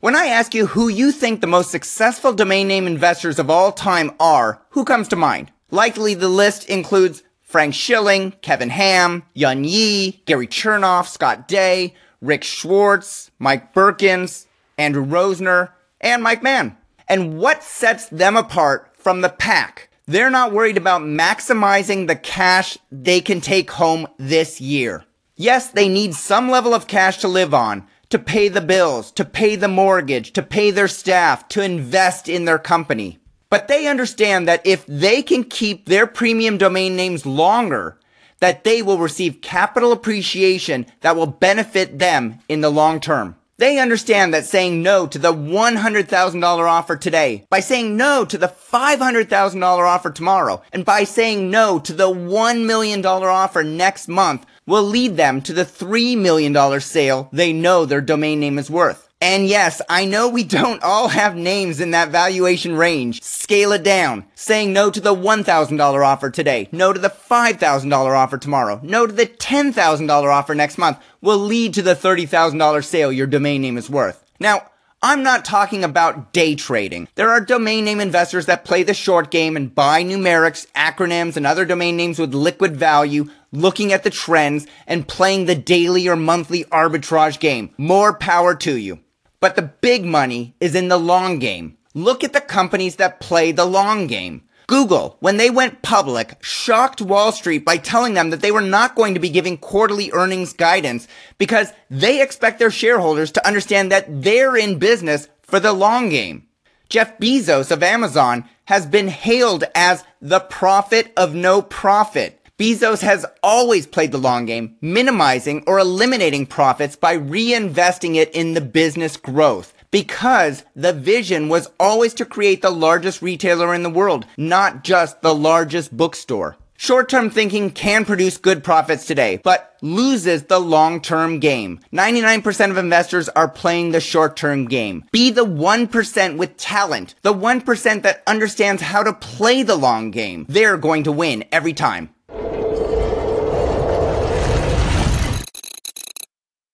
When I ask you who you think the most successful domain name investors of all time are, who comes to mind? Likely the list includes Frank Schilling, Kevin Ham, Yun Ye, Gary Chernoff, Scott Day, Rick Schwartz, Mike Berkens, Andrew Rosener, and Mike Mann. And what sets them apart from the pack? They're not worried about maximizing the cash they can take home this year. Yes, they need some level of cash to live on, to pay the bills, to pay the mortgage, to pay their staff, to invest in their company. But they understand that if they can keep their premium domain names longer, that they will receive capital appreciation that will benefit them in the long term. They understand that saying no to the $100,000 offer today, by saying no to the $500,000 offer tomorrow, and by saying no to the $1 million offer next month will lead them to the $3 million sale they know their domain name is worth. And yes, I know we don't all have names in that valuation range. Scale it down. Saying no to the $1,000 offer today, no to the $5,000 offer tomorrow, no to the $10,000 offer next month will lead to the $30,000 sale your domain name is worth. Now, I'm not talking about day trading. There are domain name investors that play the short game and buy numerics, acronyms, and other domain names with liquid value, looking at the trends and playing the daily or monthly arbitrage game. More power to you. But the big money is in the long game. Look at the companies that play the long game. Google, when they went public, shocked Wall Street by telling them that they were not going to be giving quarterly earnings guidance because they expect their shareholders to understand that they're in business for the long game. Jeff Bezos of Amazon has been hailed as the prophet of no profit. Bezos has always played the long game, minimizing or eliminating profits by reinvesting it in the business growth. Because the vision was always to create the largest retailer in the world, not just the largest bookstore. Short-term thinking can produce good profits today, but loses the long-term game. 99% of investors are playing the short-term game. Be the 1% with talent, the 1% that understands how to play the long game. They're going to win every time.